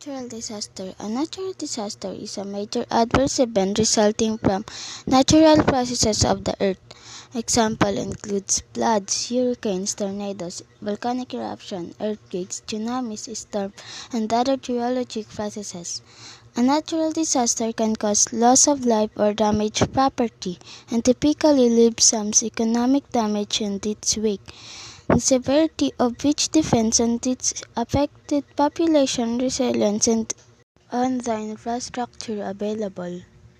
Natural disaster. A natural disaster is a major adverse event resulting from natural processes of the earth. Example includes floods, hurricanes, tornadoes, volcanic eruption, earthquakes, tsunamis, storms, and other geologic processes. A natural disaster can cause loss of life or damage property and typically leaves some economic damage in its wake the severity of which depends on its affected population resilience and on the infrastructure available.